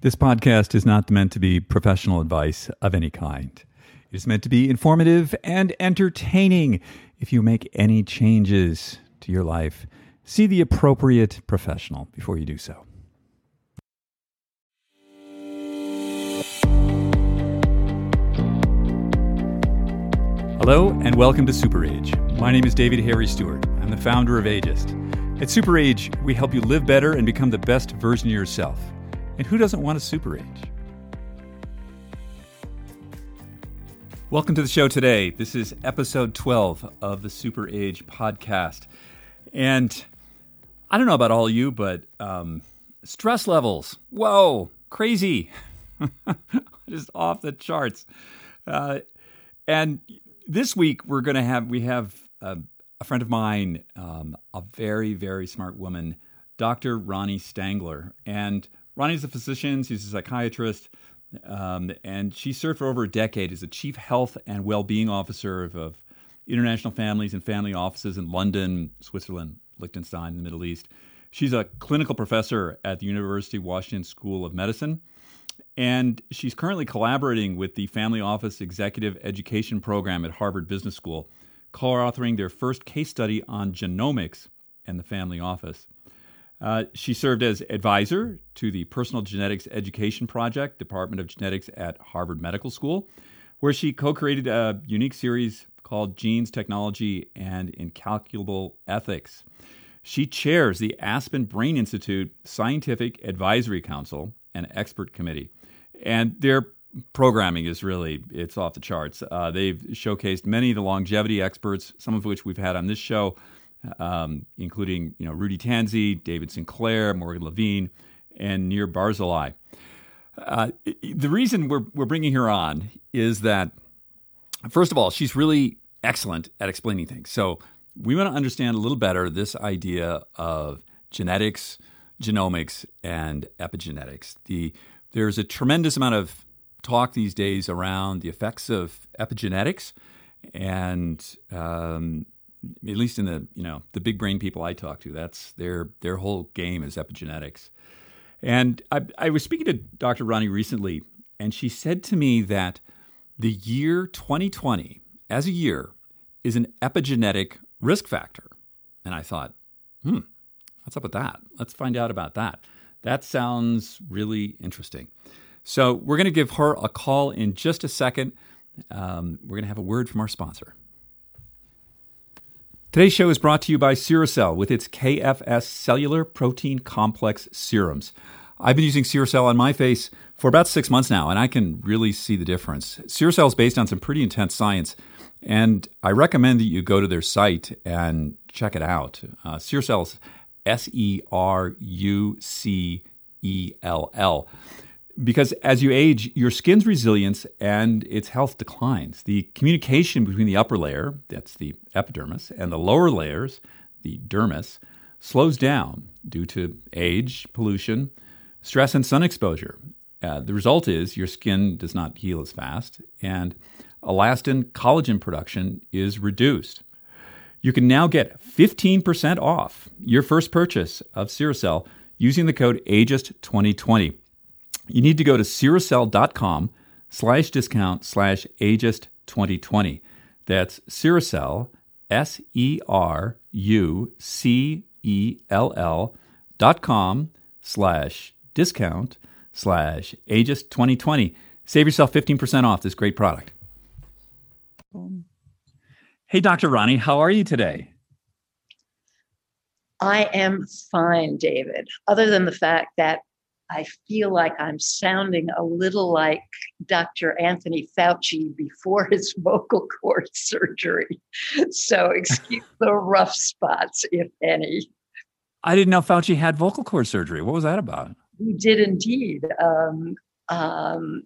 This podcast is not meant to be professional advice of any kind. It is meant to be informative and entertaining. If you make any changes to your life, see the appropriate professional before you do so. Hello, and welcome to Super Age. My name is David Harry Stewart. I'm the founder of Ageist. At Super Age, we help you live better and become the best version of yourself. And who doesn't want a super age? Welcome to the show today. This is episode 12 of the Super Age podcast. And I don't know about all you, but um, stress levels, whoa, crazy. Just off the charts. Uh, and this week we're going to have, we have a, a friend of mine, um, a very, very smart woman, Dr. Ronnie Stangler. And Ronnie's a physician, she's a psychiatrist, um, and she served for over a decade as a chief health and well being officer of, of, international families and family offices in London, Switzerland, Liechtenstein, the Middle East. She's a clinical professor at the University of Washington School of Medicine. And she's currently collaborating with the Family Office Executive Education Program at Harvard Business School, co authoring their first case study on genomics and the family office. Uh, she served as advisor to the Personal Genetics Education Project, Department of Genetics at Harvard Medical School, where she co created a unique series called Genes, Technology, and Incalculable Ethics. She chairs the Aspen Brain Institute Scientific Advisory Council and Expert Committee. And their programming is really it's off the charts. Uh, they've showcased many of the longevity experts, some of which we've had on this show um, including you know Rudy Tanzi, David Sinclair, Morgan Levine, and Nir Barzilai. Uh, the reason we're we're bringing her on is that first of all, she's really excellent at explaining things. So we want to understand a little better this idea of genetics, genomics, and epigenetics. The there's a tremendous amount of talk these days around the effects of epigenetics, and um, at least in the you know the big brain people I talk to, that's their their whole game is epigenetics. And I, I was speaking to Dr. Ronnie recently, and she said to me that the year 2020 as a year is an epigenetic risk factor. And I thought, hmm, what's up with that? Let's find out about that. That sounds really interesting. So we're going to give her a call in just a second. Um, we're going to have a word from our sponsor. Today's show is brought to you by Serucell with its KFS cellular protein complex serums. I've been using Serucell on my face for about six months now, and I can really see the difference. Serucell is based on some pretty intense science, and I recommend that you go to their site and check it out. Uh, S E R U C E L L because as you age, your skin's resilience and its health declines. The communication between the upper layer, that's the epidermis, and the lower layers, the dermis, slows down due to age, pollution, stress, and sun exposure. Uh, the result is your skin does not heal as fast, and elastin collagen production is reduced. You can now get 15% off your first purchase of Serucell using the code AGEIST2020 you need to go to serucell.com slash discount slash ageist 2020. That's Serucell, S E R U C E L L dot com slash discount slash ageist 2020. Save yourself 15% off this great product. Hey, Dr. Ronnie, how are you today? I am fine, David, other than the fact that I feel like I'm sounding a little like Dr. Anthony Fauci before his vocal cord surgery. So excuse the rough spots, if any. I didn't know Fauci had vocal cord surgery. What was that about? He did indeed. Um, um,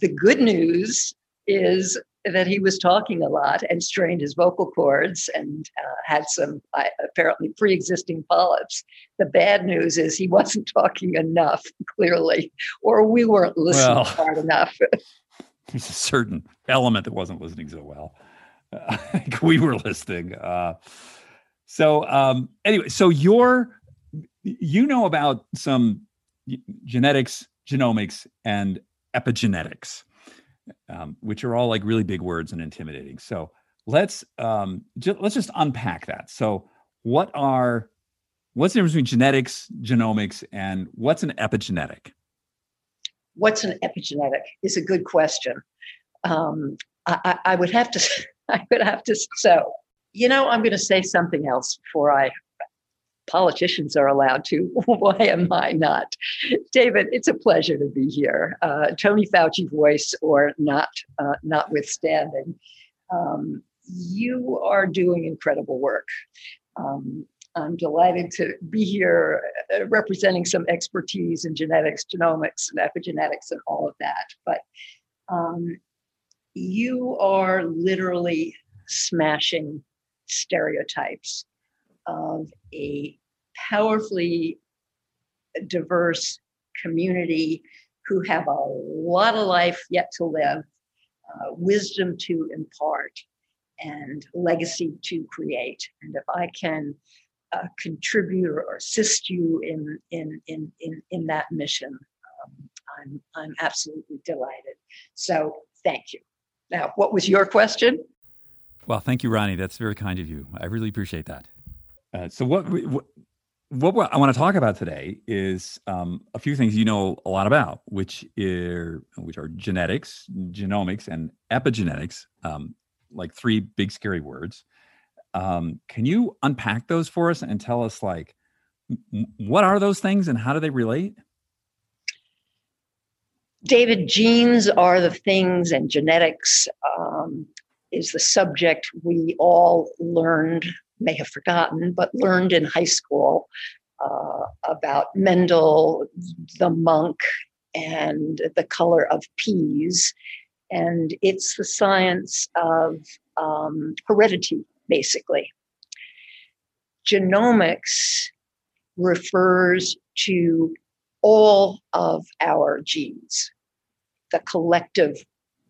the good news is that he was talking a lot and strained his vocal cords and uh, had some uh, apparently pre-existing polyps. The bad news is he wasn't talking enough, clearly, or we weren't listening well, hard enough. there's a certain element that wasn't listening so well. Uh, we were listening. Uh, so anyway, so you're you know about some genetics, genomics, and epigenetics, um, which are all like really big words and intimidating. So let's um, ju- let's just unpack that. So what are what's the difference between genetics, genomics, and what's an epigenetic? What's an epigenetic is a good question. Um, I, I, would have to, I would have to. So, you know, I'm going to say something else before I. Politicians are allowed to. Why am I not? David, it's a pleasure to be here. Uh, Tony Fauci voice or not, uh, notwithstanding, um, you are doing incredible work. Um, I'm delighted to be here uh, representing some expertise in genetics, genomics, and epigenetics, and all of that. But um, you are literally smashing stereotypes of a powerfully diverse community who have a lot of life yet to live, uh, wisdom to impart, and legacy to create. And if I can uh, contribute or assist you in in in in, in that mission. Um, I'm I'm absolutely delighted. So thank you. Now, what was your question? Well, thank you, Ronnie. That's very kind of you. I really appreciate that. Uh, so what, what what I want to talk about today is um, a few things you know a lot about, which are which are genetics, genomics, and epigenetics, um, like three big scary words. Um, can you unpack those for us and tell us like what are those things and how do they relate? David, genes are the things, and genetics um, is the subject we all learned, may have forgotten, but learned in high school uh, about Mendel, the monk, and the color of peas. And it's the science of um, heredity basically. Genomics refers to all of our genes, the collective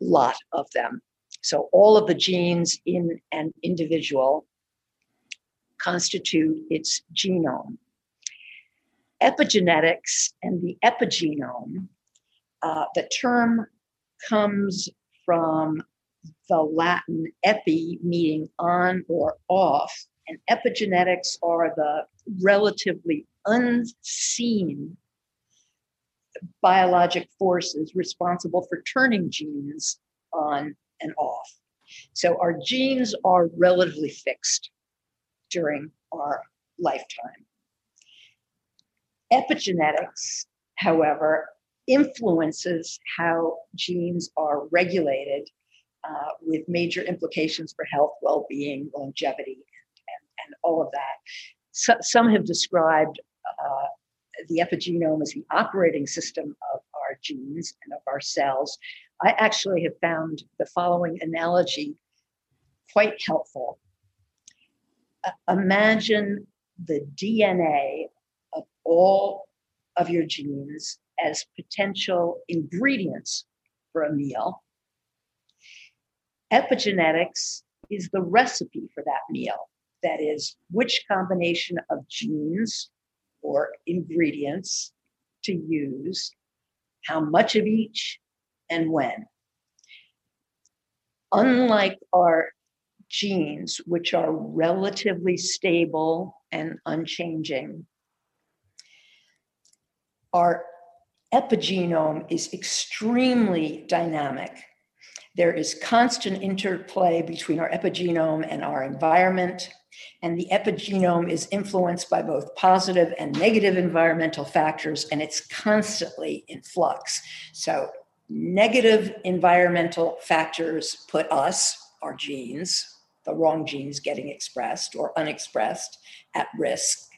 lot of them. So, all of the genes in an individual constitute its genome. Epigenetics and the epigenome, uh, the term comes from the Latin epi meaning on or off, and epigenetics are the relatively unseen biologic forces responsible for turning genes on and off. So our genes are relatively fixed during our lifetime. Epigenetics, however, influences how genes are regulated uh, with major implications for health, well being, longevity, and, and, all of that. So, some have described uh, the epigenome as the operating system of our genes and of our cells. I actually have found the following analogy quite helpful. Uh, imagine the DNA of all of your genes as potential ingredients for a meal Epigenetics is the recipe for that meal. That is, which combination of genes or ingredients to use, how much of each, and when. Unlike our genes, which are relatively stable and unchanging, our epigenome is extremely dynamic. There is constant interplay between our epigenome and our environment. And the epigenome is influenced by both positive and negative environmental factors, and it's constantly in flux. So, negative environmental factors put us, our genes, the wrong genes getting expressed or unexpressed, at risk.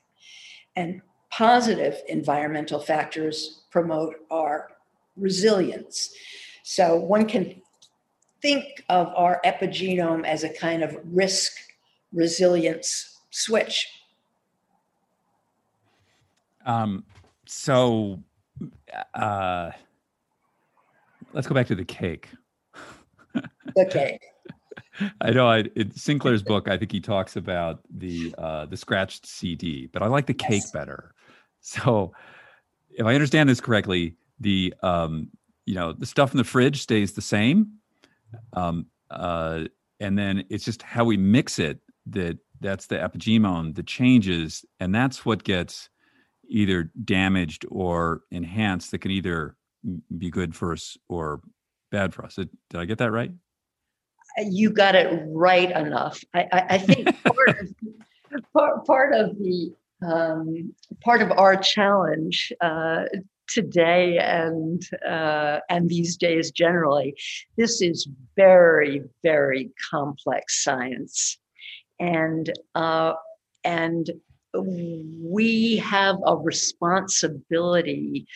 And positive environmental factors promote our resilience. So, one can think of our epigenome as a kind of risk resilience switch. Um, so uh, let's go back to the cake. the cake. I know. I, in Sinclair's book, I think he talks about the uh, the scratched CD, but I like the cake yes. better. So, if I understand this correctly, the um, you know the stuff in the fridge stays the same, um, uh, and then it's just how we mix it that that's the epigenome that changes, and that's what gets either damaged or enhanced. That can either be good for us or bad for us. Did I get that right? You got it right enough. I, I, I think part, of, part, part of the um, part of our challenge uh, today and uh, and these days generally, this is very very complex science, and uh, and we have a responsibility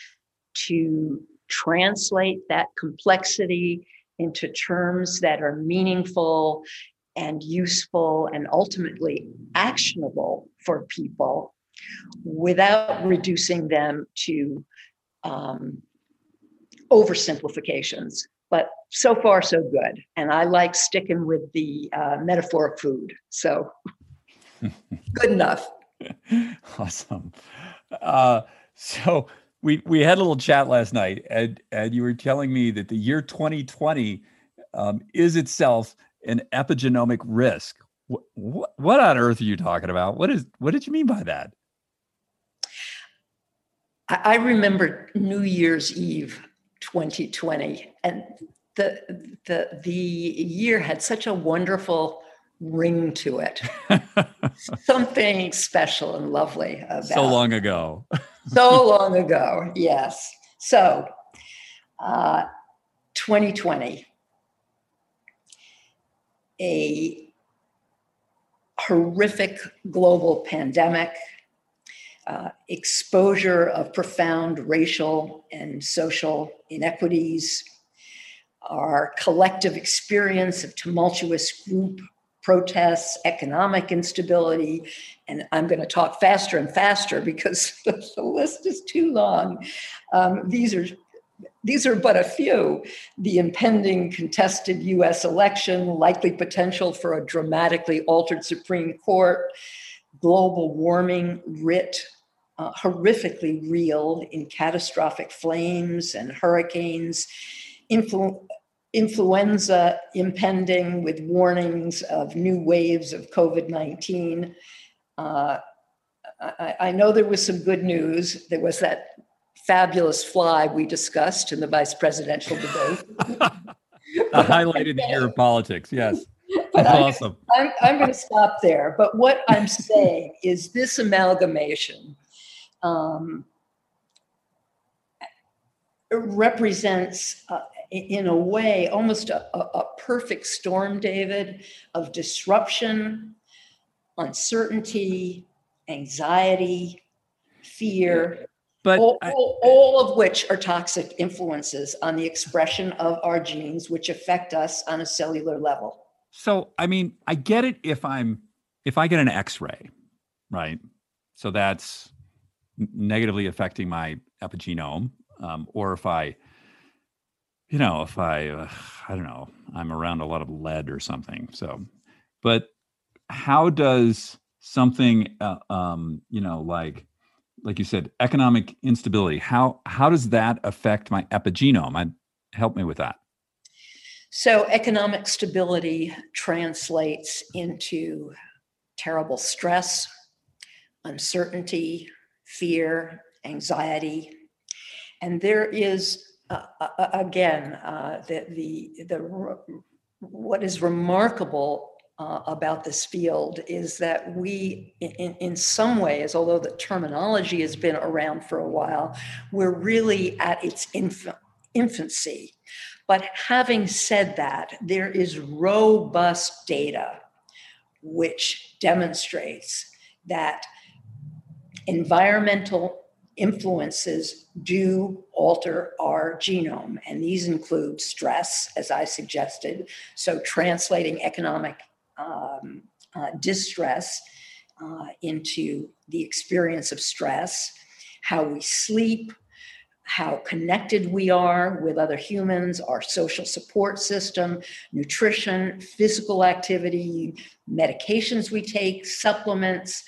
to translate that complexity into terms that are meaningful and useful and ultimately actionable for people without reducing them to um, oversimplifications. But so far, so good. And I like sticking with the uh, metaphor of food. So good enough. awesome. Uh, so we we had a little chat last night, and and you were telling me that the year 2020 um, is itself an epigenomic risk. What, what, what on earth are you talking about? What is what did you mean by that? I remember New Year's Eve 2020, and the the the year had such a wonderful ring to it. Something special and lovely about so long ago. so long ago, yes. So, uh, 2020, a horrific global pandemic uh, exposure of profound racial and social inequities, our collective experience of tumultuous group protests, economic instability, and I'm going to talk faster and faster because the list is too long. Um, these are these are but a few. The impending contested US election, likely potential for a dramatically altered Supreme Court, global warming writ uh, horrifically real in catastrophic flames and hurricanes, influ- influenza impending with warnings of new waves of COVID 19. Uh, I, I, know there was some good news. There was that fabulous fly we discussed in the vice presidential debate. highlighted the year of politics, yes. That's I'm, awesome. I'm, I'm going to stop there. But what I'm saying is this amalgamation um, represents, uh, in a way, almost a, a, perfect storm, David, of disruption, uncertainty, anxiety, fear. But all, I, all, all, of which are toxic influences on the expression of our genes, which affect us on a cellular level. So, I mean, I get it if I'm if I get an X-ray, right? So that's negatively affecting my epigenome, um, or if I, you know, if I, uh, I don't know, I'm around a lot of lead or something. So, but how does something, uh, um, you know, like, like you said, economic instability, how how does that affect my epigenome? I help me with that. So, economic stability translates into terrible stress, uncertainty, fear, anxiety. And there is, uh, uh, uh, again, uh, the, the, the, what is remarkable uh, about this field is that we, in, in some ways, although the terminology has been around for a while, we're really at its inf- infancy. But having said that, there is robust data which demonstrates that environmental influences do alter our genome, and these include stress, as I suggested. So, translating economic um, uh, distress uh, into the experience of stress, how we sleep, how connected we are with other humans, our social support system, nutrition, physical activity, medications we take, supplements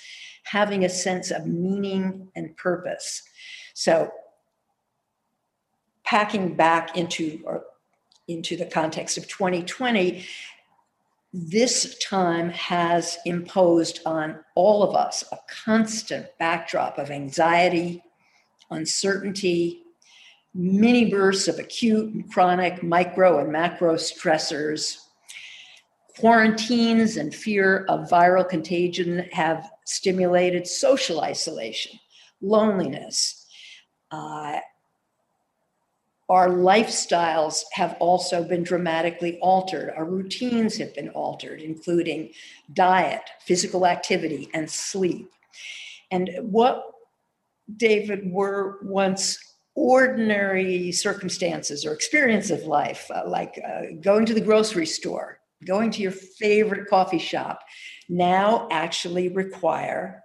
having a sense of meaning and purpose. So, packing back into or into the context of 2020, this time has imposed on all of us a constant backdrop of anxiety, uncertainty, mini bursts of acute and chronic micro and macro stressors. Quarantines and fear of viral contagion have stimulated social isolation, loneliness. Uh, our lifestyles have also been dramatically altered. Our routines have been altered, including diet, physical activity, and sleep. And what, David, were once ordinary circumstances or experience of life, uh, like uh, going to the grocery store, going to your favorite coffee shop, now actually require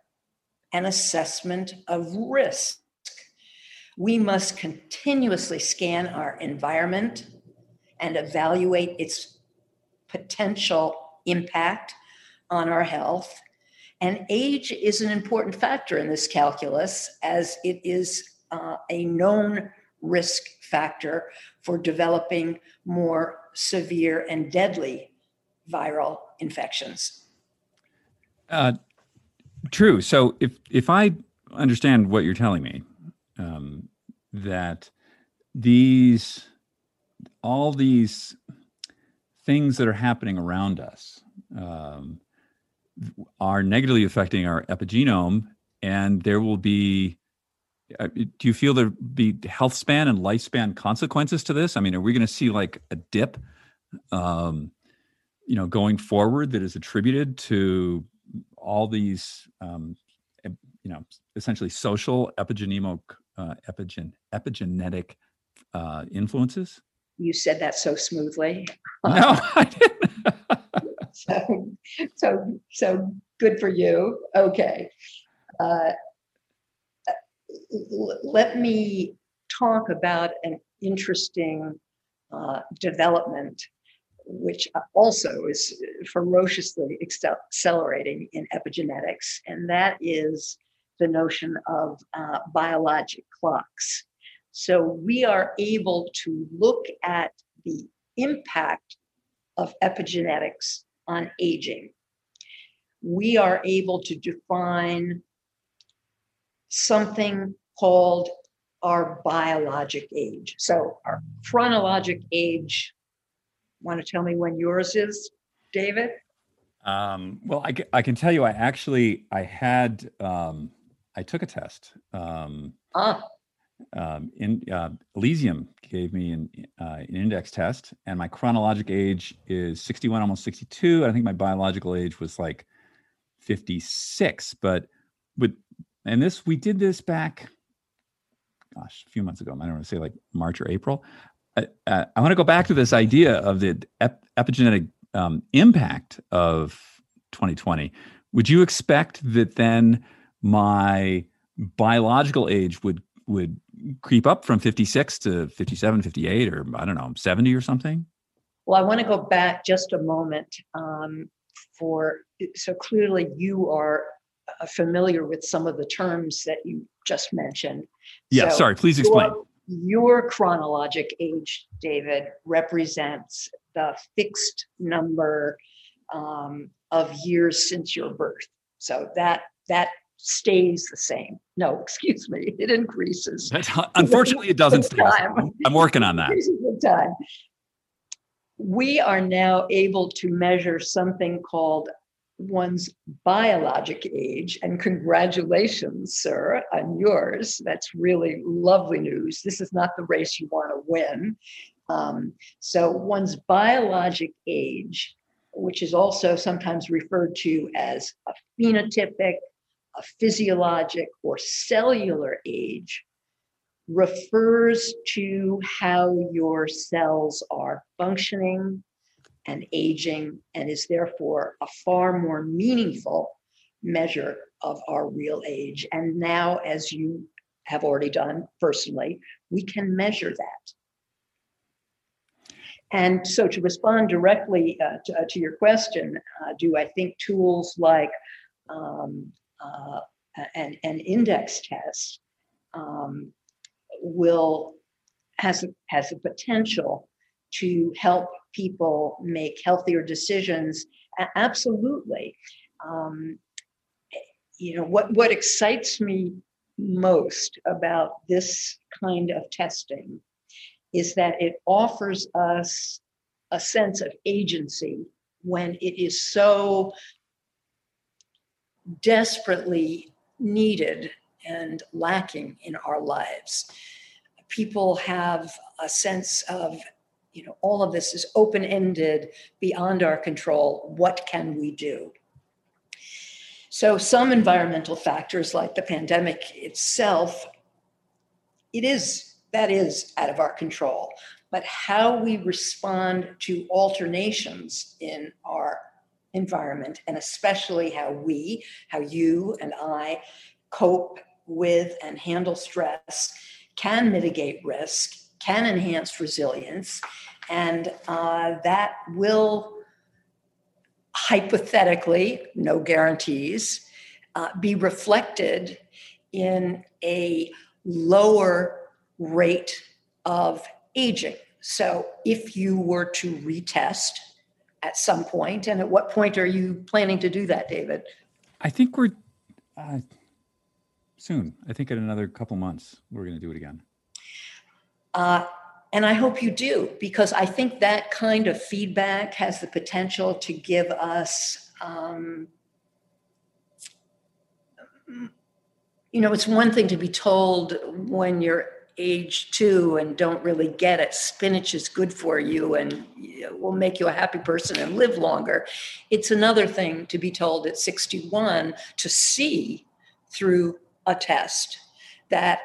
an assessment of risk. We must continuously scan our environment and evaluate its potential impact on our health. And age is an important factor in this calculus as it is uh, a known risk factor for developing more severe and deadly viral infections. Uh, true. So if if I understand what you're telling me, um, that these all these things that are happening around us um, are negatively affecting our epigenome, and there will be uh, do you feel there be health span and lifespan consequences to this? I mean, are we going to see like a dip, um, you know, going forward that is attributed to all these, um, you know, essentially social epigenemic, uh, epigen, epigenetic uh, influences? You said that so smoothly. No, so, so, so good for you. Okay. Uh, let me talk about an interesting uh, development, which also is ferociously accelerating in epigenetics, and that is the notion of uh, biologic clocks. So we are able to look at the impact of epigenetics on aging. We are able to define something called our biologic age. So, our chronologic age, want to tell me when yours is, David? Um, well, I, I can tell you, I actually, I had, um, I took a test. Um, ah. Um, in uh, Elysium gave me an, uh, an index test, and my chronologic age is 61, almost 62. I think my biological age was like 56. But with and this, we did this back, gosh, a few months ago. I don't want to say like March or April. I, uh, I want to go back to this idea of the ep- epigenetic um, impact of 2020. Would you expect that then my biological age would would creep up from 56 to 57, 58, or I don't know, 70 or something? Well, I want to go back just a moment um, for so clearly you are uh, familiar with some of the terms that you just mentioned. Yeah, so sorry, please explain. Your, your chronologic age, David, represents the fixed number um, of years since your birth. So that that stays the same. No, excuse me, it increases. unfortunately, it doesn't stay. I'm working on that. Time. We are now able to measure something called one's biologic age. And congratulations, sir, on yours. That's really lovely news. This is not the race you want to win. Um, so, one's biologic age, which is also sometimes referred to as a phenotypic, a physiologic, or cellular age, refers to how your cells are functioning and aging and is therefore a far more meaningful measure of our real age. And now, as you have already done personally, we can measure that. And so, to respond directly uh, to, uh, to, your question, uh, do I think tools like um, uh, an, an, index test um, will has has the potential to help people make healthier decisions. Absolutely. Um, you know what what excites me most about this kind of testing is that it offers us a sense of agency when it is so desperately needed and lacking in our lives. People have a sense of, you know, all of this is open ended, beyond our control. What can we do? So, some environmental factors like the pandemic itself, it is that is out of our control. But how we respond to alternations in our environment, and especially how we, how you and I cope with and handle stress, can mitigate risk, can enhance resilience, and uh, that will hypothetically, no guarantees, uh, be reflected in a lower rate of aging. So if you were to retest at some point, and at what point are you planning to do that, David? I think we're uh, soon. I think in another couple months, we're going to do it again. Uh, and I hope you do, because I think that kind of feedback has the potential to give us, um, you know, it's one thing to be told when you're age two and don't really get it spinach is good for you and will make you a happy person and live longer. It's another thing to be told at 61 to see through a test that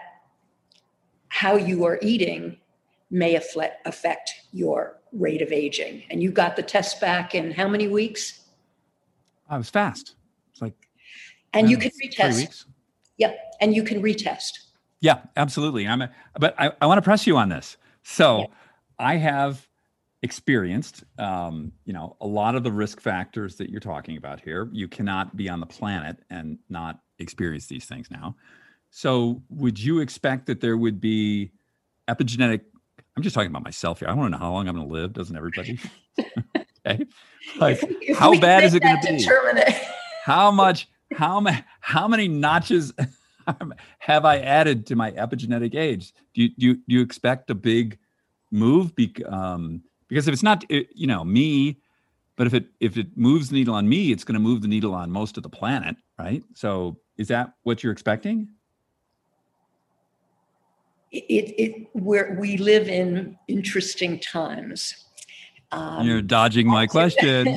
how you are eating may affect your rate of aging. And you got the test back in how many weeks? I was fast. It's like, and you can retest. Weeks. Yep, and you can retest. Yeah, absolutely. I'm, a, but I, I want to press you on this. So, yeah. I have experienced, um, you know, a lot of the risk factors that you're talking about here. You cannot be on the planet and not experience these things now. So, would you expect that there would be epigenetic I'm just talking about myself here. I want to know how long I'm going to live. Doesn't everybody? okay. Like, if how bad is it going to be? how much? How many? How many notches have I added to my epigenetic age? Do you do you, do you expect a big move? Be, um, because if it's not, you know, me, but if it if it moves the needle on me, it's going to move the needle on most of the planet, right? So, is that what you're expecting? It, it where we live in interesting times. Um, You're dodging my question.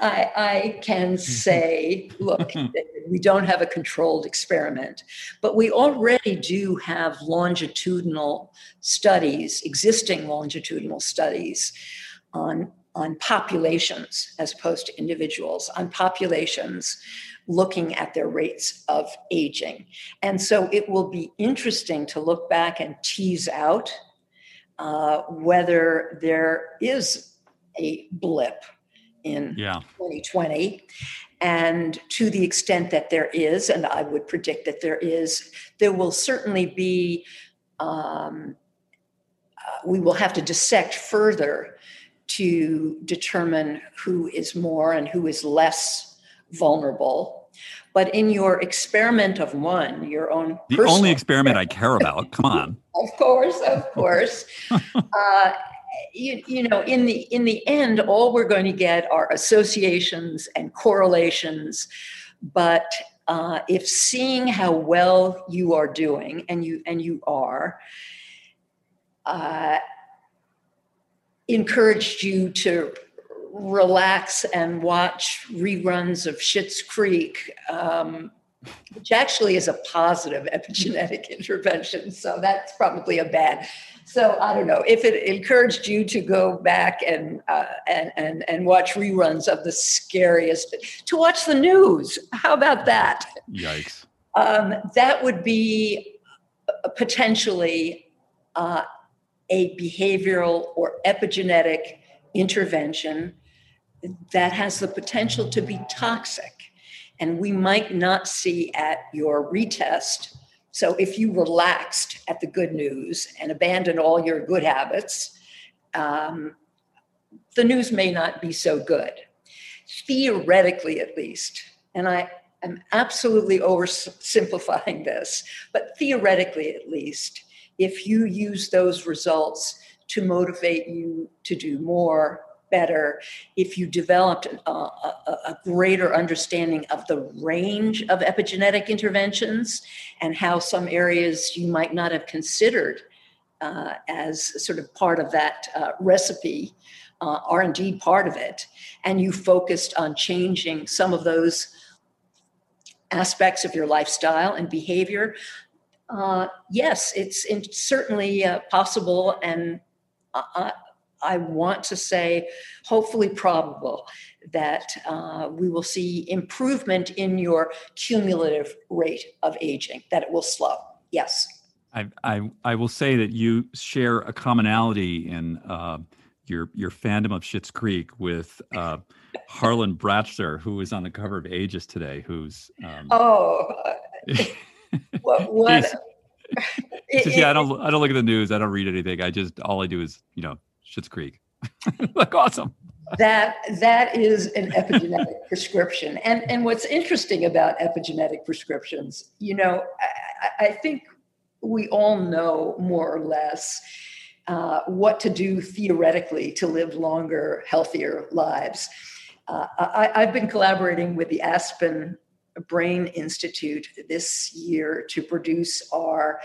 I, I, can say, look, we don't have a controlled experiment, but we already do have longitudinal studies, existing longitudinal studies on, on populations as opposed to individuals, on populations looking at their rates of aging. And so it will be interesting to look back and tease out uh, whether there is a blip in yeah. 2020. And to the extent that there is, and I would predict that there is, there will certainly be, um, uh, we will have to dissect further to determine who is more and who is less vulnerable but in your experiment of one, your own the only experiment I care about. Come on. of course, of course. uh, you, you know, in the in the end, all we're going to get are associations and correlations. But uh, if seeing how well you are doing, and you and you are, uh, encouraged you to relax and watch reruns of Schitt's Creek, um, which actually is a positive epigenetic intervention. So that's probably a bad. So I don't know if it encouraged you to go back and uh, and and and watch reruns of the scariest, to watch the news. How about that? Yikes! Um, that would be potentially uh, a behavioral or epigenetic intervention that has the potential to be toxic. And we might not see at your retest so if you relaxed at the good news and abandoned all your good habits, um, the news may not be so good. Theoretically, at least, and I am absolutely oversimplifying this, but theoretically, at least, if you use those results to motivate you to do more, better, if you developed a, a, a, greater understanding of the range of epigenetic interventions and how some areas you might not have considered uh, as sort of part of that uh, recipe uh, are indeed part of it, and you focused on changing some of those aspects of your lifestyle and behavior, uh, yes, it's in, certainly uh, possible and uh, I want to say, hopefully probable, that uh, we will see improvement in your cumulative rate of aging, that it will slow. Yes. I, I, I will say that you share a commonality in uh, your your fandom of Schitt's Creek with uh, Harlan Bratcher, who is on the cover of Ageist today. Who's um, oh, what? what just, yeah, I don't I don't look at the news. I don't read anything. I just all I do is you know Schitt's Creek. like awesome. that that is an epigenetic prescription, and and what's interesting about epigenetic prescriptions, you know, I, I think we all know more or less uh, what to do theoretically to live longer, healthier lives. Uh, I, I've been collaborating with the Aspen Brain Institute this year to produce our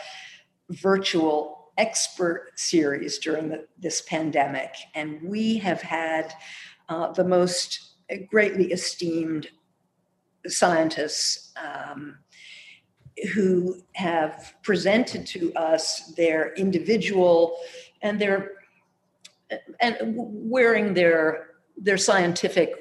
virtual expert series during the, this pandemic, and we have had uh, the most greatly esteemed scientists um, who have presented to us their individual and their and wearing their their scientific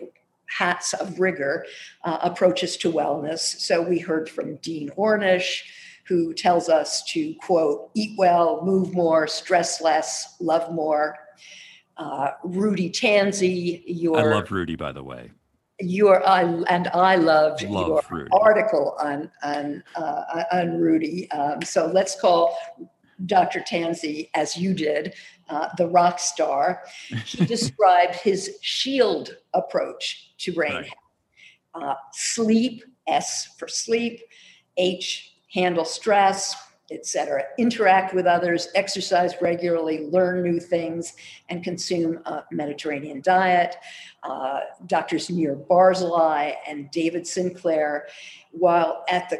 hats of rigor uh, approaches to wellness. So we heard from Dean Ornish, who tells us to quote, eat well, move more, stress less, love more. Uh, Rudy Tanzi, your I love Rudy, by the way. Your I and I loved love your Rudy. article on on uh, on Rudy. Um, so let's call Dr. Tanzi, as you did, uh, the rock star. He described his shield approach to brain right. health. Uh, sleep, S for sleep, H handle stress, etc. Interact with others, exercise regularly, learn new things, and consume a Mediterranean diet. Uh, Doctors Nir Barzilai and David Sinclair, while at the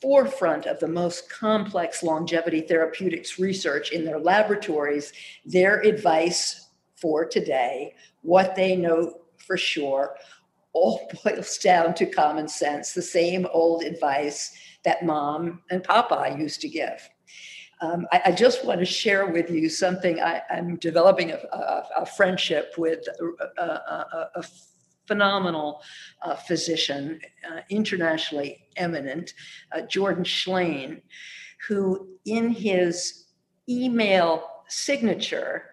forefront of the most complex longevity therapeutics research in their laboratories, their advice for today, what they know for sure, all boils down to common sense, the same old advice that mom and papa used to give. Um, I, I, just want to share with you something. I, am developing a, a, a, friendship with a, a phenomenal uh, physician, uh, internationally eminent, uh, Jordan Schlein, who in his email signature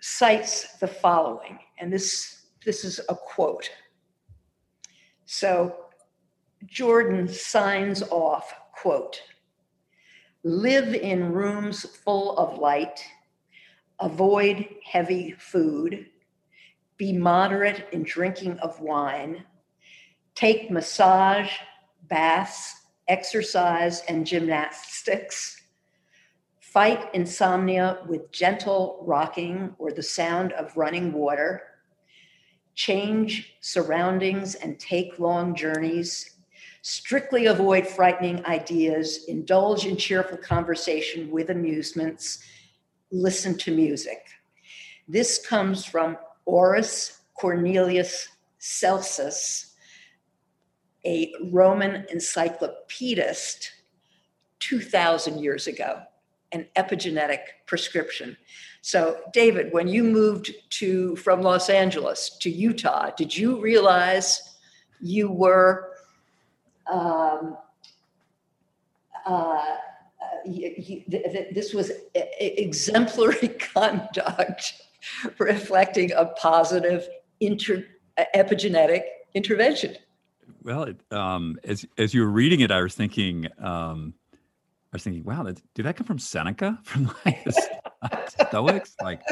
cites the following, and this, this is a quote. So Jordan signs off, quote, live in rooms full of light, avoid heavy food, be moderate in drinking of wine, take massage, baths, exercise, and gymnastics, fight insomnia with gentle rocking or the sound of running water, change surroundings and take long journeys strictly avoid frightening ideas, indulge in cheerful conversation with amusements, listen to music. This comes from Aulus Cornelius Celsus, a Roman encyclopedist 2,000 years ago, an epigenetic prescription. So, David, when you moved to from Los Angeles to Utah, did you realize you were um, uh, th- this was exemplary conduct reflecting a positive inter- epigenetic intervention. Well, it, um, as as you were reading it, I was thinking, um, I was thinking, wow, that, did that come from Seneca, from like Stoics? Like,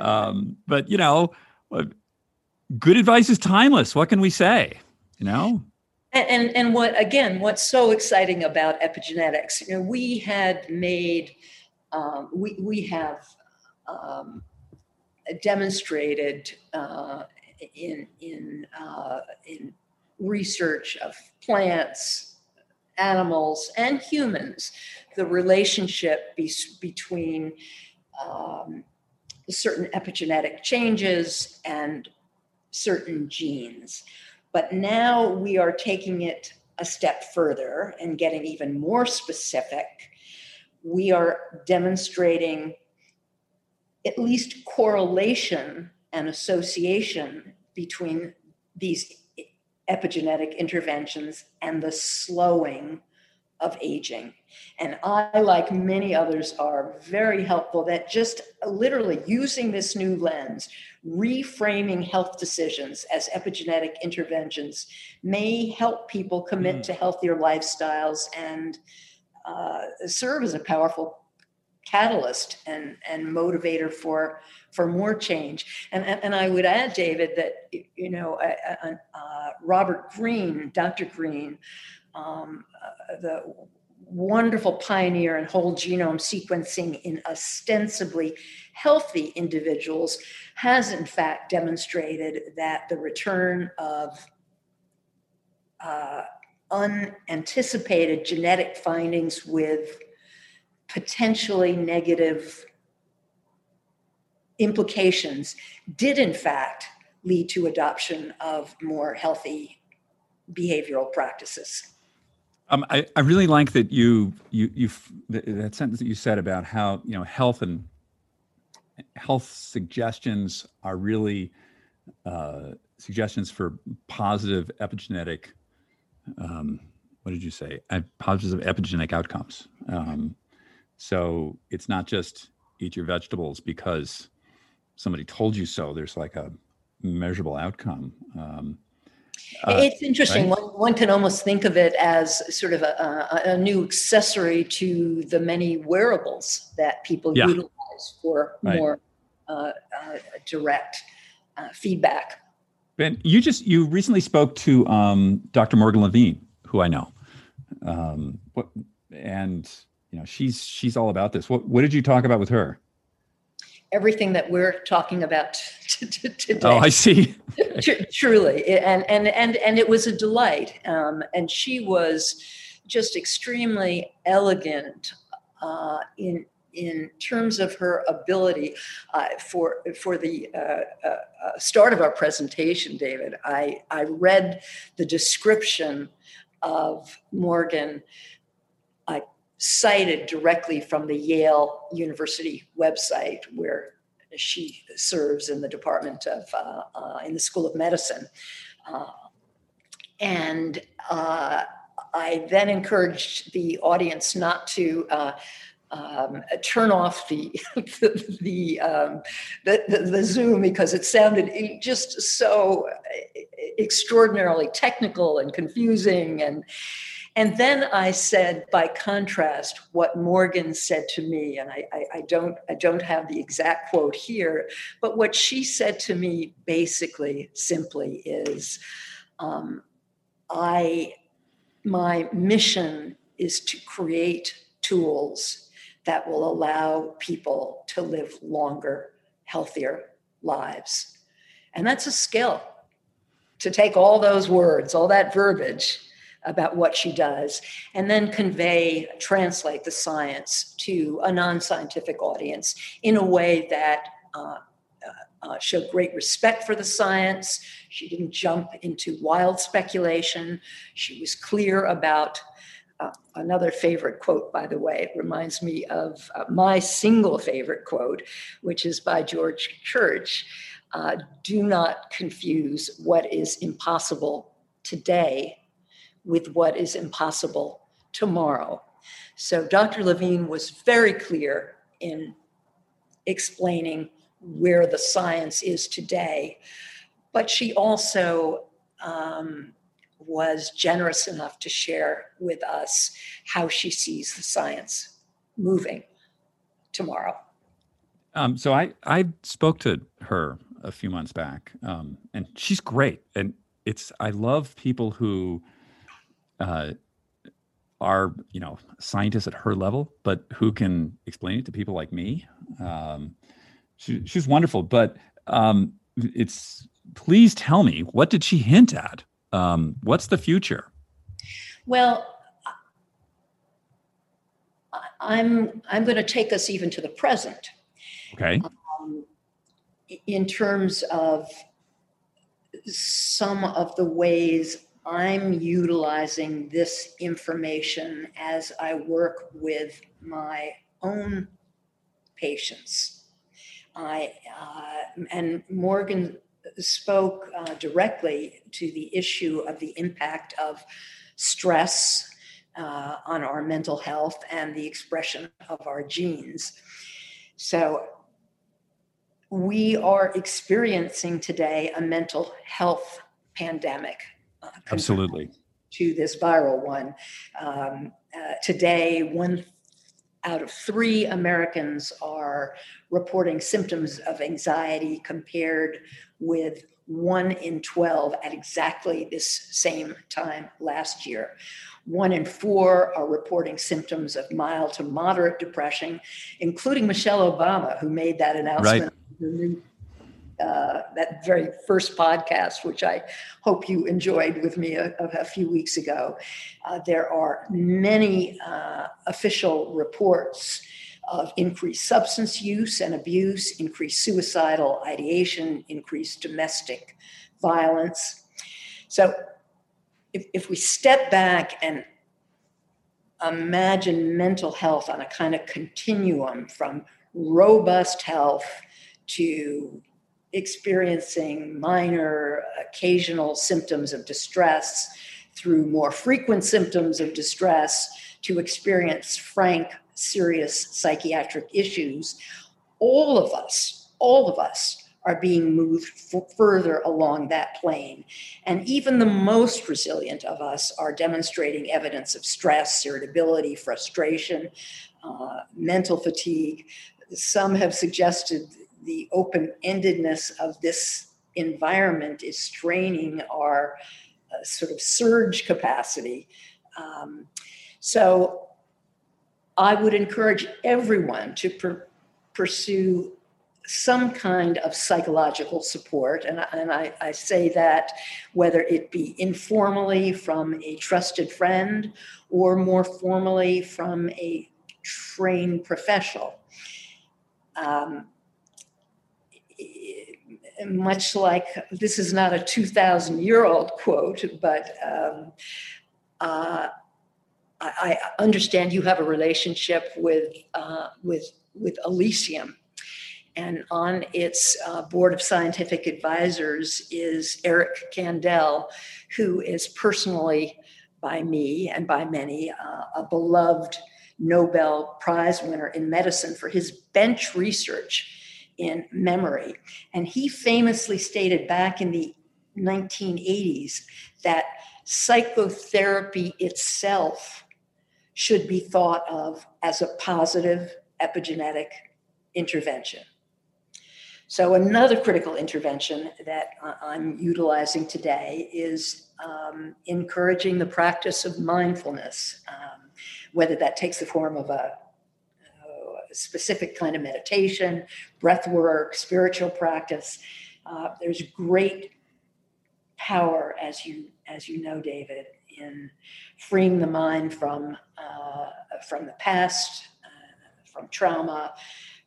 um, but you know, good advice is timeless. What can we say? You know. And, and, what again? What's so exciting about epigenetics? You know, we had made, um, we we have um, demonstrated uh, in in uh, in research of plants, animals, and humans, the relationship be- between um, certain epigenetic changes and certain genes. But now we are taking it a step further and getting even more specific. We are demonstrating at least correlation and association between these epigenetic interventions and the slowing of aging. And I, like many others, are very helpful that just literally using this new lens, reframing health decisions as epigenetic interventions may help people commit mm. to healthier lifestyles and uh, serve as a powerful catalyst and, and motivator for for more change. And, and, and I would add, David, that you know uh, uh, Robert Green, Dr. Green, um, uh, the wonderful pioneer in whole genome sequencing in ostensibly healthy individuals, has in fact demonstrated that the return of uh, unanticipated genetic findings with potentially negative implications did in fact lead to adoption of more healthy behavioral practices. Um, I, I really like that you you you that sentence that you said about how you know health and health suggestions are really uh, suggestions for positive epigenetic. Um, what did you say? Uh, positive epigenetic outcomes. Um, so it's not just eat your vegetables because somebody told you so. There's like a measurable outcome. Um, uh, it's interesting. Right? One, one can almost think of it as sort of a, a, a new accessory to the many wearables that people yeah. utilize for right. more uh, uh, direct uh, feedback. Ben, you just you recently spoke to um, Dr. Morgan Levine, who I know, um, what, and you know she's she's all about this. What what did you talk about with her? Everything that we're talking about today. Oh, I see. Truly, and and and and it was a delight. Um, and she was just extremely elegant uh, in in terms of her ability uh, for for the uh, uh, uh start of our presentation, David. I I read the description of Morgan. Cited directly from the Yale University website, where she serves in the department of uh, uh, in the School of Medicine, uh, and uh, I then encouraged the audience not to. Uh, um, turn off the the the, um, the, the, the Zoom because it sounded just so extraordinarily technical and confusing and and then I said, by contrast, what Morgan said to me, and I, I, I, don't, I don't have the exact quote here, but what she said to me basically, simply is, um, I, my mission is to create tools that will allow people to live longer, healthier lives. And that's a skill to take all those words, all that verbiage, about what she does, and then convey, translate the science to a non scientific audience in a way that uh, uh, uh, showed great respect for the science. She didn't jump into wild speculation. She was clear about uh, another favorite quote, by the way, it reminds me of uh, my single favorite quote, which is by George Church uh, Do not confuse what is impossible today with what is impossible tomorrow. So Dr. Levine was very clear in explaining where the science is today, but she also um, was generous enough to share with us how she sees the science moving tomorrow. Um, so I I spoke to her a few months back, um, and she's great. And it's I love people who uh, are you know scientists at her level, but who can explain it to people like me. Um, she, she's wonderful, but um, it's please tell me what did she hint at? Um, what's the future? Well, I'm I'm going to take us even to the present. Okay. Um, in terms of some of the ways I'm utilizing this information as I work with my own patients. I uh, and Morgan spoke uh, directly to the issue of the impact of stress uh, on our mental health and the expression of our genes. So, we are experiencing today a mental health pandemic. Uh, Absolutely. To this viral one. Um, uh, today, one out of three Americans are reporting symptoms of anxiety compared with one in 12 at exactly this same time last year. One in four are reporting symptoms of mild to moderate depression, including Michelle Obama, who made that announcement. Right. Uh, that very first podcast, which I hope you enjoyed with me a, a few weeks ago. Uh, there are many uh, official reports of increased substance use and abuse, increased suicidal ideation, increased domestic violence. So, if, if we step back and imagine mental health on a kind of continuum from robust health to experiencing minor, occasional symptoms of distress through more frequent symptoms of distress to experience frank, serious psychiatric issues, all of us, all of us are being moved f- further along that plane. And even the most resilient of us are demonstrating evidence of stress, irritability, frustration, uh, mental fatigue. Some have suggested the open endedness of this environment is straining our uh, sort of surge capacity. Um, so I would encourage everyone to pursue some kind of psychological support. And, and I, I, say that whether it be informally from a trusted friend or more formally from a trained professional. Um, much like this is not a 2,000 year old quote, but um, uh, I, I, understand you have a relationship with, uh, with, with Elysium. And on its uh, board of scientific advisors is Eric Kandel, who is personally, by me and by many, uh, a beloved Nobel Prize winner in medicine for his bench research in memory. And he famously stated back in the 1980s that psychotherapy itself should be thought of as a positive epigenetic intervention. So, another critical intervention that I'm utilizing today is um, encouraging the practice of mindfulness, um, whether that takes the form of a specific kind of meditation, breath work, spiritual practice. Uh, there's great power, as you as you know, David, in freeing the mind from uh, from the past, uh, from trauma,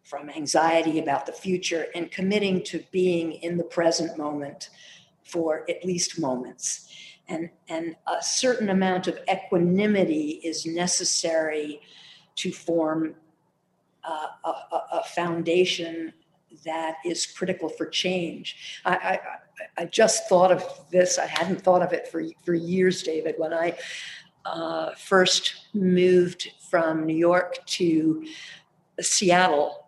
from anxiety about the future, and committing to being in the present moment for at least moments. And, and a certain amount of equanimity is necessary to form a, a, foundation that is critical for change. I, I, I, just thought of this. I hadn't thought of it for, for years, David. When I uh, first moved from New York to Seattle,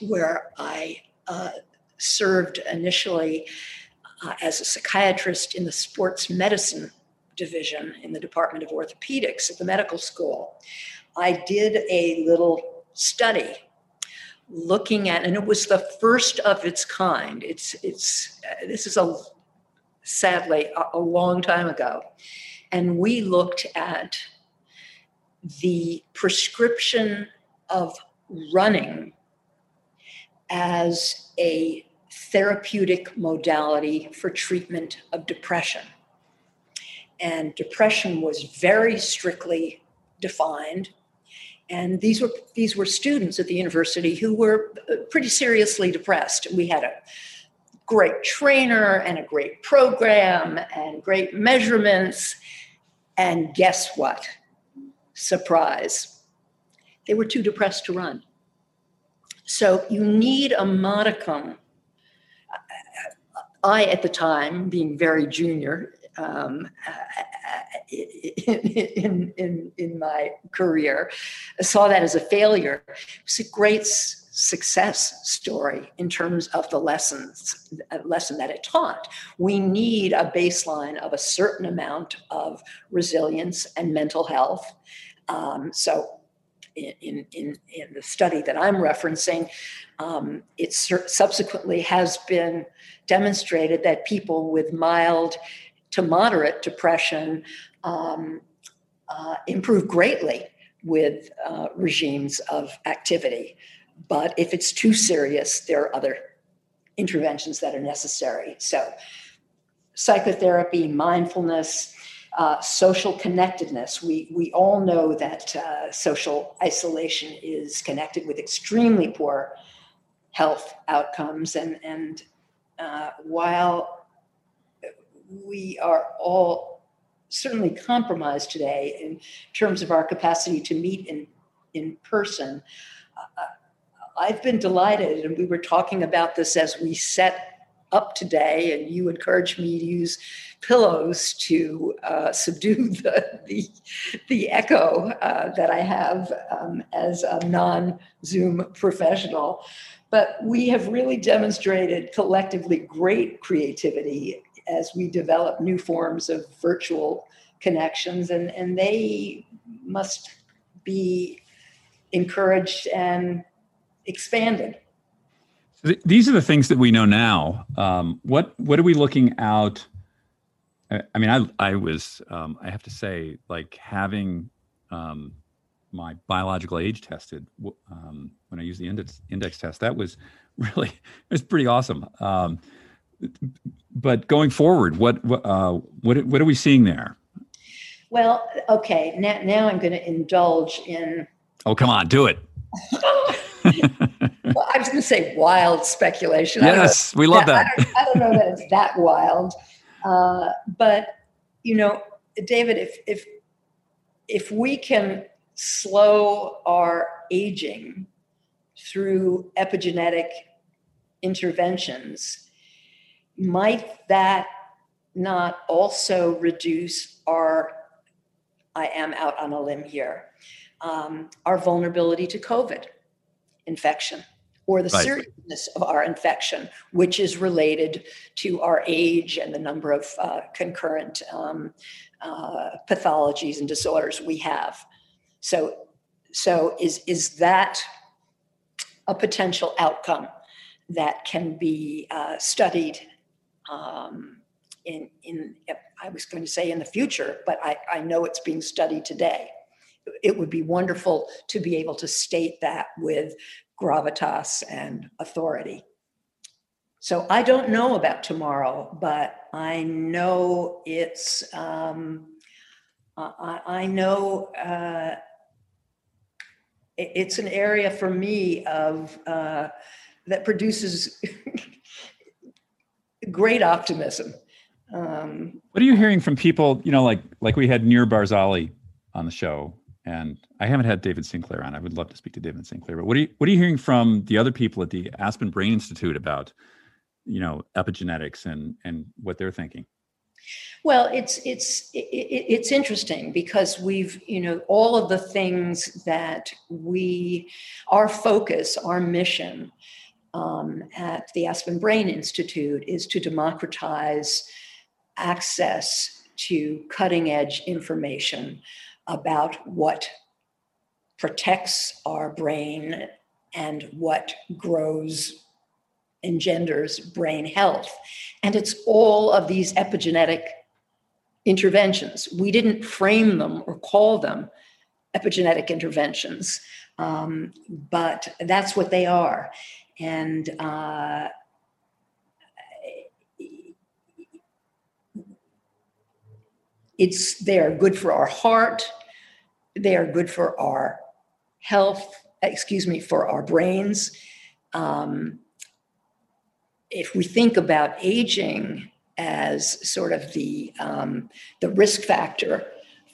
where I uh, served initially uh, as a psychiatrist in the sports medicine division in the Department of Orthopedics at the medical school, I did a little study looking at, and it was the first of its kind. It's it's uh, this is a sadly a, a long time ago, and we looked at the prescription of running as a therapeutic modality for treatment of depression. And depression was very strictly defined. And these were these were students at the university who were uh, pretty seriously depressed. We had a great trainer and a great program and great measurements. And guess what? Surprise. They were too depressed to run. So you need a modicum. I, at the time, being very junior um, in, in, in, my career, saw that as a failure. It's a great success story in terms of the lessons lesson that it taught. We need a baseline of a certain amount of resilience and mental health. Um, so in, in, in the study that I'm referencing, um, it subsequently has been demonstrated that people with mild to moderate depression um, uh, improve greatly with uh, regimes of activity. But if it's too serious, there are other interventions that are necessary. So, psychotherapy, mindfulness, uh, social connectedness. We, we all know that uh, social isolation is connected with extremely poor health outcomes. And, and uh, while we are all certainly compromised today in terms of our capacity to meet in, in person, uh, I've been delighted, and we were talking about this as we set up today, and you encouraged me to use pillows to uh, subdue the, the, the echo uh, that I have um, as a non Zoom professional. But we have really demonstrated collectively great creativity as we develop new forms of virtual connections, and, and they must be encouraged and expanded. These are the things that we know now. Um, what what are we looking out? I mean, I I was um, I have to say, like having um, my biological age tested um, when I used the index index test. That was really it was pretty awesome. But going forward, what uh, what what are we seeing there? Well, okay. Now now I'm going to indulge in. Oh come on, do it. well, I was going to say wild speculation. Yes, we love that. I don't, I don't, know that it's that wild, uh, but you know, David, if if if we can slow our aging through epigenetic interventions, might that not also reduce our? I am out on a limb here. Um, our vulnerability to COVID infection or the right. seriousness of our infection, which is related to our age and the number of uh, concurrent um, uh, pathologies and disorders we have. So, so is is that a potential outcome that can be uh, studied um, in in I was going to say in the future, but I, I know it's being studied today. It would be wonderful to be able to state that with gravitas and authority. So I don't know about tomorrow, but I know it's, um, I, I, know uh, it's an area for me of, uh, that produces great optimism. Um, what are you hearing from people, you know, like, like we had Nir Barzilai on the show and I haven't had David Sinclair on. I would love to speak to David Sinclair. But what are you what are you hearing from the other people at the Aspen Brain Institute about, you know, epigenetics and and what they're thinking? Well, it's it's it's interesting because we've you know all of the things that we our focus, our mission um, at the Aspen Brain Institute is to democratize access to cutting edge information about what protects our brain and what grows engenders brain health. And it's all of these epigenetic interventions. We didn't frame them or call them epigenetic interventions, um, but that's what they are. And uh, it's they are good for our heart, they are good for our health, excuse me, for our brains. Um, if we think about aging as sort of the um, the risk factor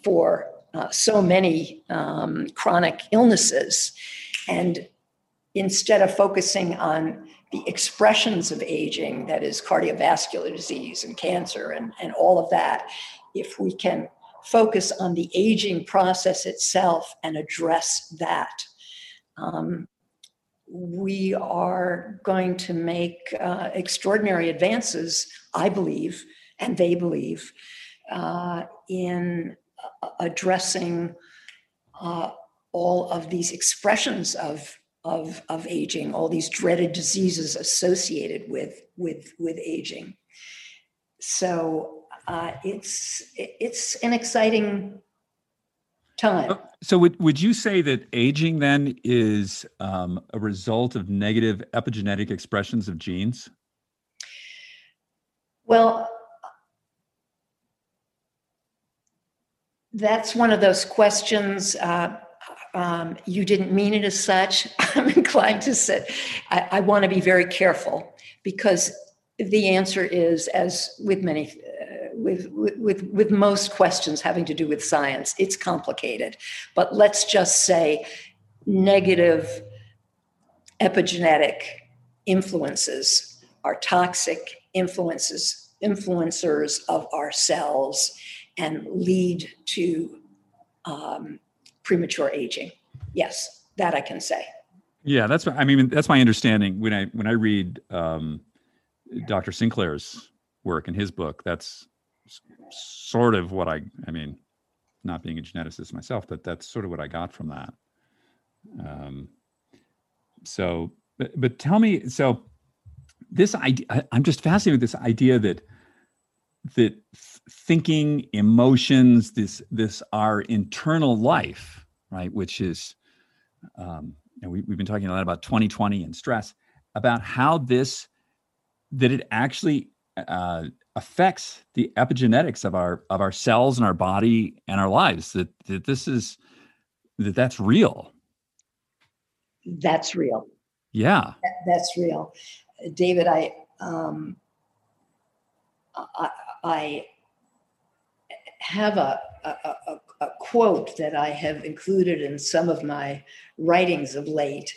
for uh, so many um, chronic illnesses, and instead of focusing on the expressions of aging, that is cardiovascular disease and cancer and, and all of that, if we can focus on the aging process itself and address that, um, we are going to make uh, extraordinary advances, I believe, and they believe, uh, in uh, addressing uh, all of these expressions of, of, of aging, all these dreaded diseases associated with, with, with aging. So uh, it's, it's an exciting time. Oh, so would would you say that aging then is um, a result of negative epigenetic expressions of genes? Well, that's one of those questions. Uh, um, you didn't mean it as such. I'm inclined to say I, I want to be very careful because the answer is, as with many with, with, with most questions having to do with science. It's complicated. But let's just say negative epigenetic influences are toxic influences, influencers of our cells and lead to um, premature aging. Yes, that I can say. Yeah, that's I mean that's my understanding when I when I read um, Dr. Sinclair's work in his book. That's sort of what I, I mean, not being a geneticist myself, but that's sort of what I got from that. Um, so, but, but tell me, so this idea, I'm just fascinated with this idea that, that thinking, emotions, this, this, our internal life, right, which is, um, know, we, we've been talking a lot about 2020 and stress, about how this, that it actually uh, affects the epigenetics of our of our cells and our body and our lives that, that this is that that's real. That's real. Yeah. That, that's real. David i um i, I have a, a, a, a quote that i have included in some of my writings of late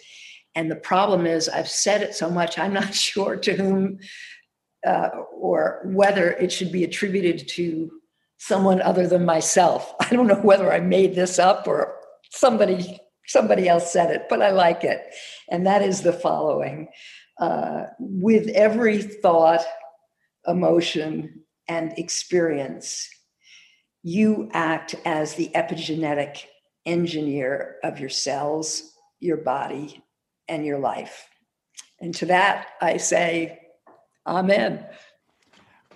and the problem is i've said it so much i'm not sure to whom uh, or whether it should be attributed to someone other than myself. I don't know whether I made this up or somebody somebody else said it, but I like it. And that is the following: uh, with every thought, emotion, and experience, you act as the epigenetic engineer of your cells, your body, and your life. And to that, I say, Amen.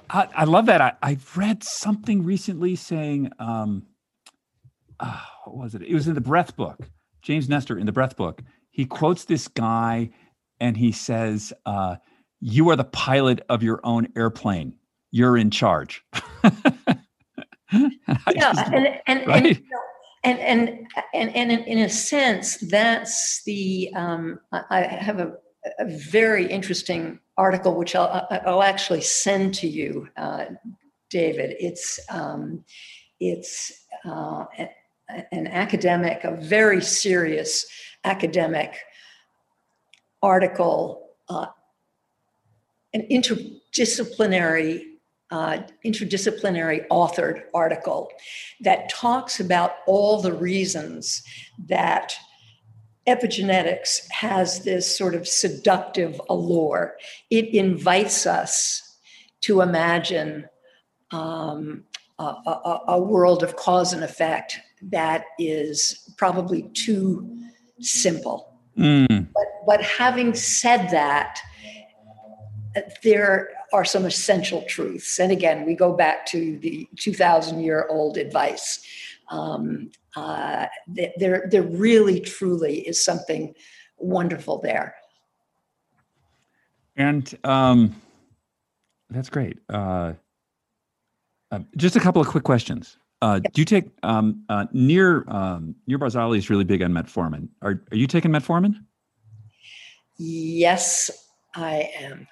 I, I love that. I, I read something recently saying, um, uh, what was it? It was in the Breath book. James Nestor in the Breath book. He quotes this guy and he says, uh, You are the pilot of your own airplane. You're in charge. yeah, just, and, and, right? and, and, and, and, and, in a sense, that's the, um, I have a, a very interesting article, which I'll, I'll actually send to you, uh, David. It's um, it's uh, an academic, a very serious academic article, uh, an interdisciplinary. Uh, interdisciplinary authored article that talks about all the reasons that epigenetics has this sort of seductive allure. It invites us to imagine um, a, a, world of cause and effect that is probably too simple. Mm. But, but having said that, there are some essential truths. And again, we go back to the 2,000 year old advice. Um, uh, there, there really, truly is something wonderful there. And um, that's great. Uh, uh, just a couple of quick questions. Uh, Do you take um, uh, Nir um, Nir Barzilai is really big on metformin. Are are you taking metformin? Yes, I am.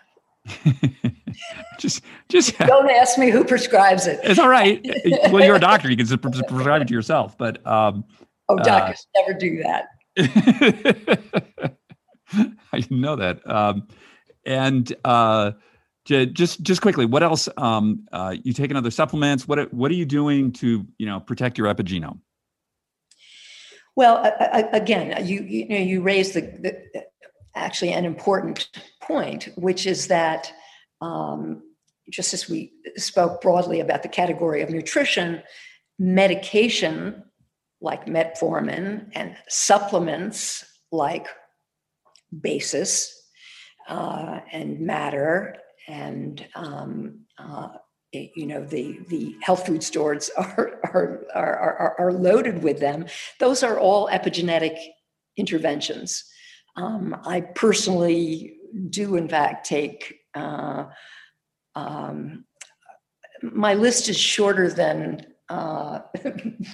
just just don't ask me who prescribes it. It's all right. well, you're a doctor. You can prescribe it to yourself. But um, oh, doctors uh, never do that. I didn't know that. Um, and uh, just just quickly, what else? Um, uh, you taking other supplements? What what are you doing to you know protect your epigenome? Well, again, you you know you raised the, the actually an important point, which is that um, just as we spoke broadly about the category of nutrition, medication like metformin and supplements like basis uh, and matter and um, uh, it, you know the the health food stores are, are are, are are loaded with them. Those are all epigenetic interventions. Um, I personally do, in fact, take. Uh, um, my list is shorter than uh,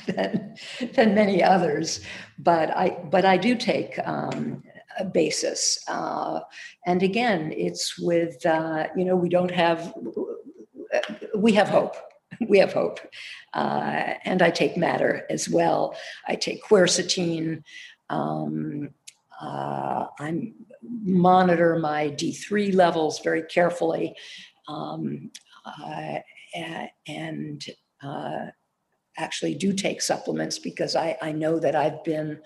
than than many others, but I but I do take um, basis. Uh, and again, it's with, uh, you know, we don't have, we have hope. We have hope. Uh, and I take matter as well. I take quercetin. Um, uh, I monitor my D3 levels very carefully. Um, uh, and uh, actually do take supplements because I, I know that I've been,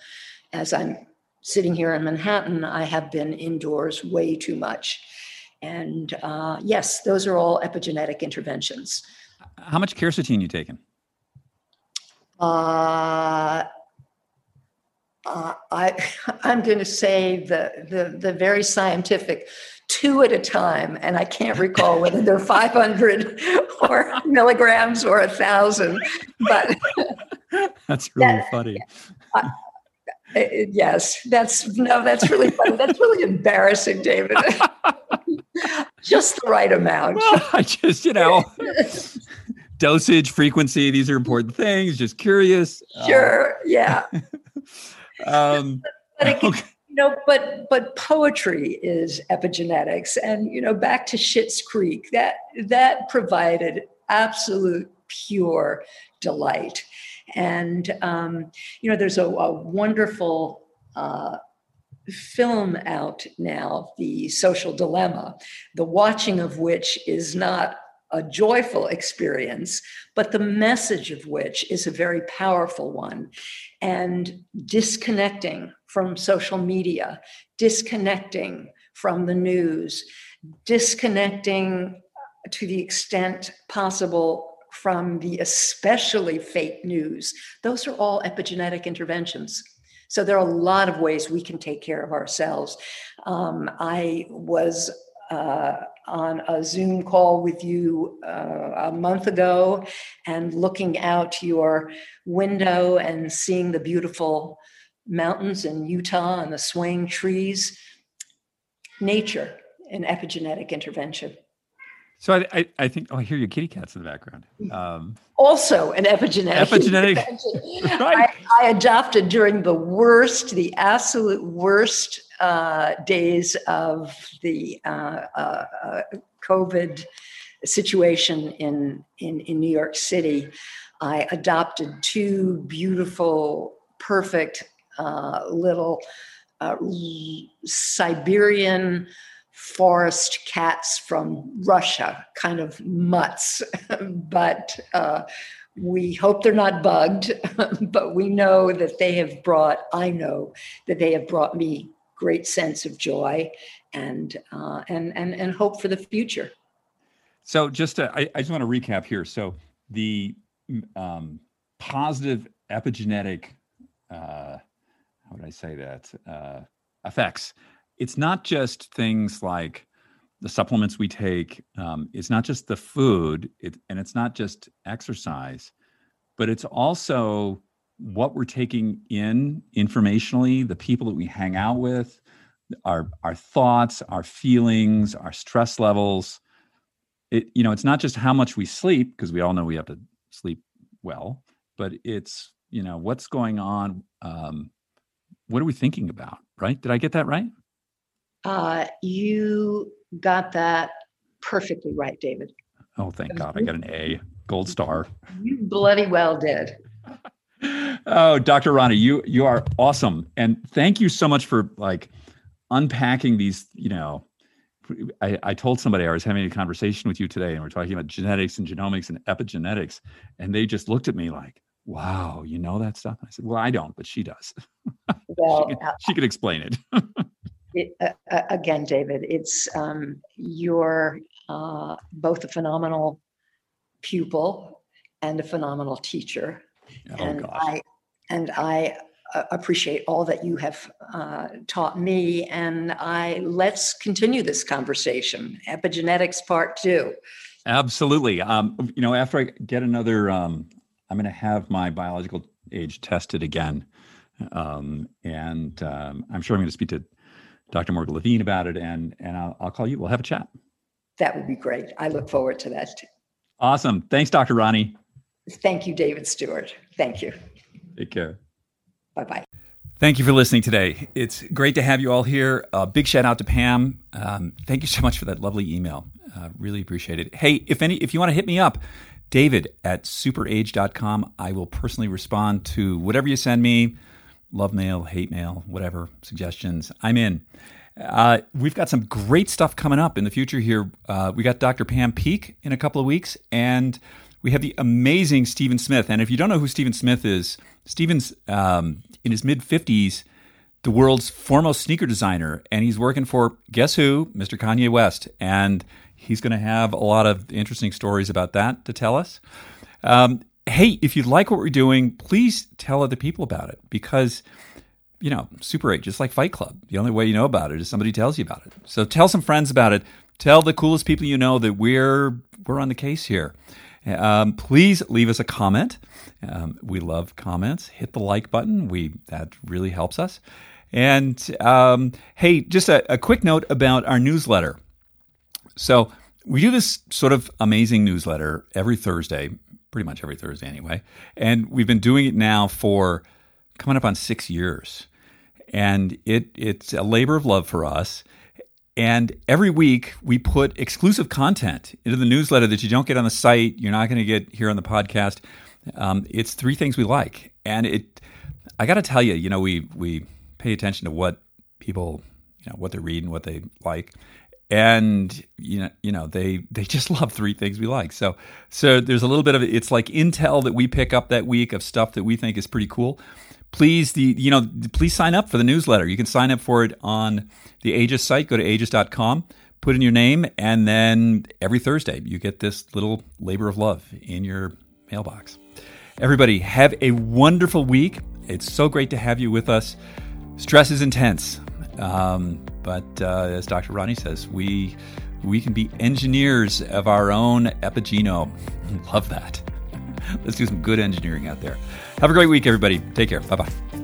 as I'm sitting here in Manhattan, I have been indoors way too much. And uh, yes, those are all epigenetic interventions. How much quercetin you taking? Uh, uh, I, I'm going to say the, the, the very scientific two at a time, and I can't recall whether they're 500 or milligrams or a thousand. But that's really that, funny. I, uh, yes, that's no, that's really funny. That's really embarrassing, David. just the right amount. Well, I just, you know, dosage, frequency, these are important things. Just curious. Sure. Uh, yeah. Um, but, it, okay. you know, but but poetry is epigenetics, and you know, back to Schitt's Creek, that that provided absolute pure delight and, um, you know, there's a, a wonderful uh, film out now, The Social Dilemma, the watching of which is not a joyful experience, but the message of which is a very powerful one. And disconnecting from social media, disconnecting from the news, disconnecting to the extent possible from the especially fake news, those are all epigenetic interventions. So there are a lot of ways we can take care of ourselves. Um, I was uh, on a Zoom call with you uh, a month ago and looking out your window and seeing the beautiful mountains in Utah and the swaying trees. Nature, an epigenetic intervention. So I, I, I, think oh, I hear your kitty cats in the background. Um, also, an epigenetic. Epigenetic. right. I, I, adopted during the worst, the absolute worst uh, days of the uh, uh, uh COVID situation in, in in New York City. I adopted two beautiful, perfect uh, little uh, Siberian forest cats from Russia, kind of mutts, but uh, we hope they're not bugged, but we know that they have brought, I know that they have brought me great sense of joy and, uh, and, and, and hope for the future. So just to, I, I just want to recap here. So the um, positive epigenetic, uh, how would I say that, uh, effects. It's not just things like the supplements we take. Um, it's not just the food, it, and it's not just exercise, but it's also what we're taking in informationally, the people that we hang out with, our our thoughts, our feelings, our stress levels. It you know, it's not just how much we sleep because we all know we have to sleep well, but it's you know what's going on. Um, what are we thinking about? Right? Did I get that right? Uh, you got that perfectly right, David. Oh, thank God! I got an A, gold star. You bloody well did. oh, Dr. Ronnie, you you are awesome, and thank you so much for like unpacking these. You know, I, I told somebody I was having a conversation with you today, and we're talking about genetics and genomics and epigenetics, and they just looked at me like, "Wow, you know that stuff?" And I said, "Well, I don't, but she does. Well, she, can, uh, she could explain it." it uh, again, David, it's um, you're uh, both a phenomenal pupil and a phenomenal teacher Oh, and gosh. I and I uh, appreciate all that you have uh, taught me. And I let's continue this conversation. Epigenetics part two. Absolutely. Um, you know, after I get another, um, I'm going to have my biological age tested again, um, and um, I'm sure I'm going to speak to Dr. Morgan Levine about it, and and I'll, I'll call you. We'll have a chat. That would be great. I look forward to that. Awesome. Thanks, Dr. Ronnie. Thank you, David Stewart. Thank you. Take care. Bye bye. Thank you for listening today. It's great to have you all here. A big shout out to Pam. Um, thank you so much for that lovely email. Uh, really appreciate it. Hey, if any, if you want to hit me up, David at superage.com. I will personally respond to whatever you send me love mail, hate mail, whatever suggestions. I'm in. Uh, we've got some great stuff coming up in the future here. Uh, we got Dr. Pam Peeke in a couple of weeks, and we have the amazing Stephen Smith. And if you don't know who Stephen Smith is, Stephen's um, in his mid 50s, the world's foremost sneaker designer, and he's working for guess who? Mr. Kanye West. And he's going to have a lot of interesting stories about that to tell us. Um, hey, if you like what we're doing, please tell other people about it because, you know, SuperAge, just like Fight Club, the only way you know about it is somebody tells you about it. So tell some friends about it. Tell the coolest people you know that we're we're on the case here. Um, please leave us a comment. Um, we love comments. Hit the like button. We that really helps us. And um, hey, just a, a quick note about our newsletter. So we do this sort of amazing newsletter every Thursday, pretty much every Thursday anyway. And we've been doing it now for coming up on six years. And it it's a labor of love for us. And every week we put exclusive content into the newsletter that you don't get on the site. You're not going to get here on the podcast. Um, it's three things we like, and it. I got to tell you, you know, we we pay attention to what people, you know, what they're reading, what they like, and you know, you know, they they just love three things we like. So so there's a little bit of it's like intel that we pick up that week of stuff that we think is pretty cool. Please the you know please sign up for the newsletter. You can sign up for it on the AGEIST site. Go to ageist.com put in your name and then every thursday you get this little labor of love in your mailbox. Everybody have a wonderful week. It's so great to have you with us. Stress is intense. Um, but uh, as dr ronnie says we we can be engineers of our own epigenome love that let's do some good engineering out there have a great week, everybody. Take care. Bye bye.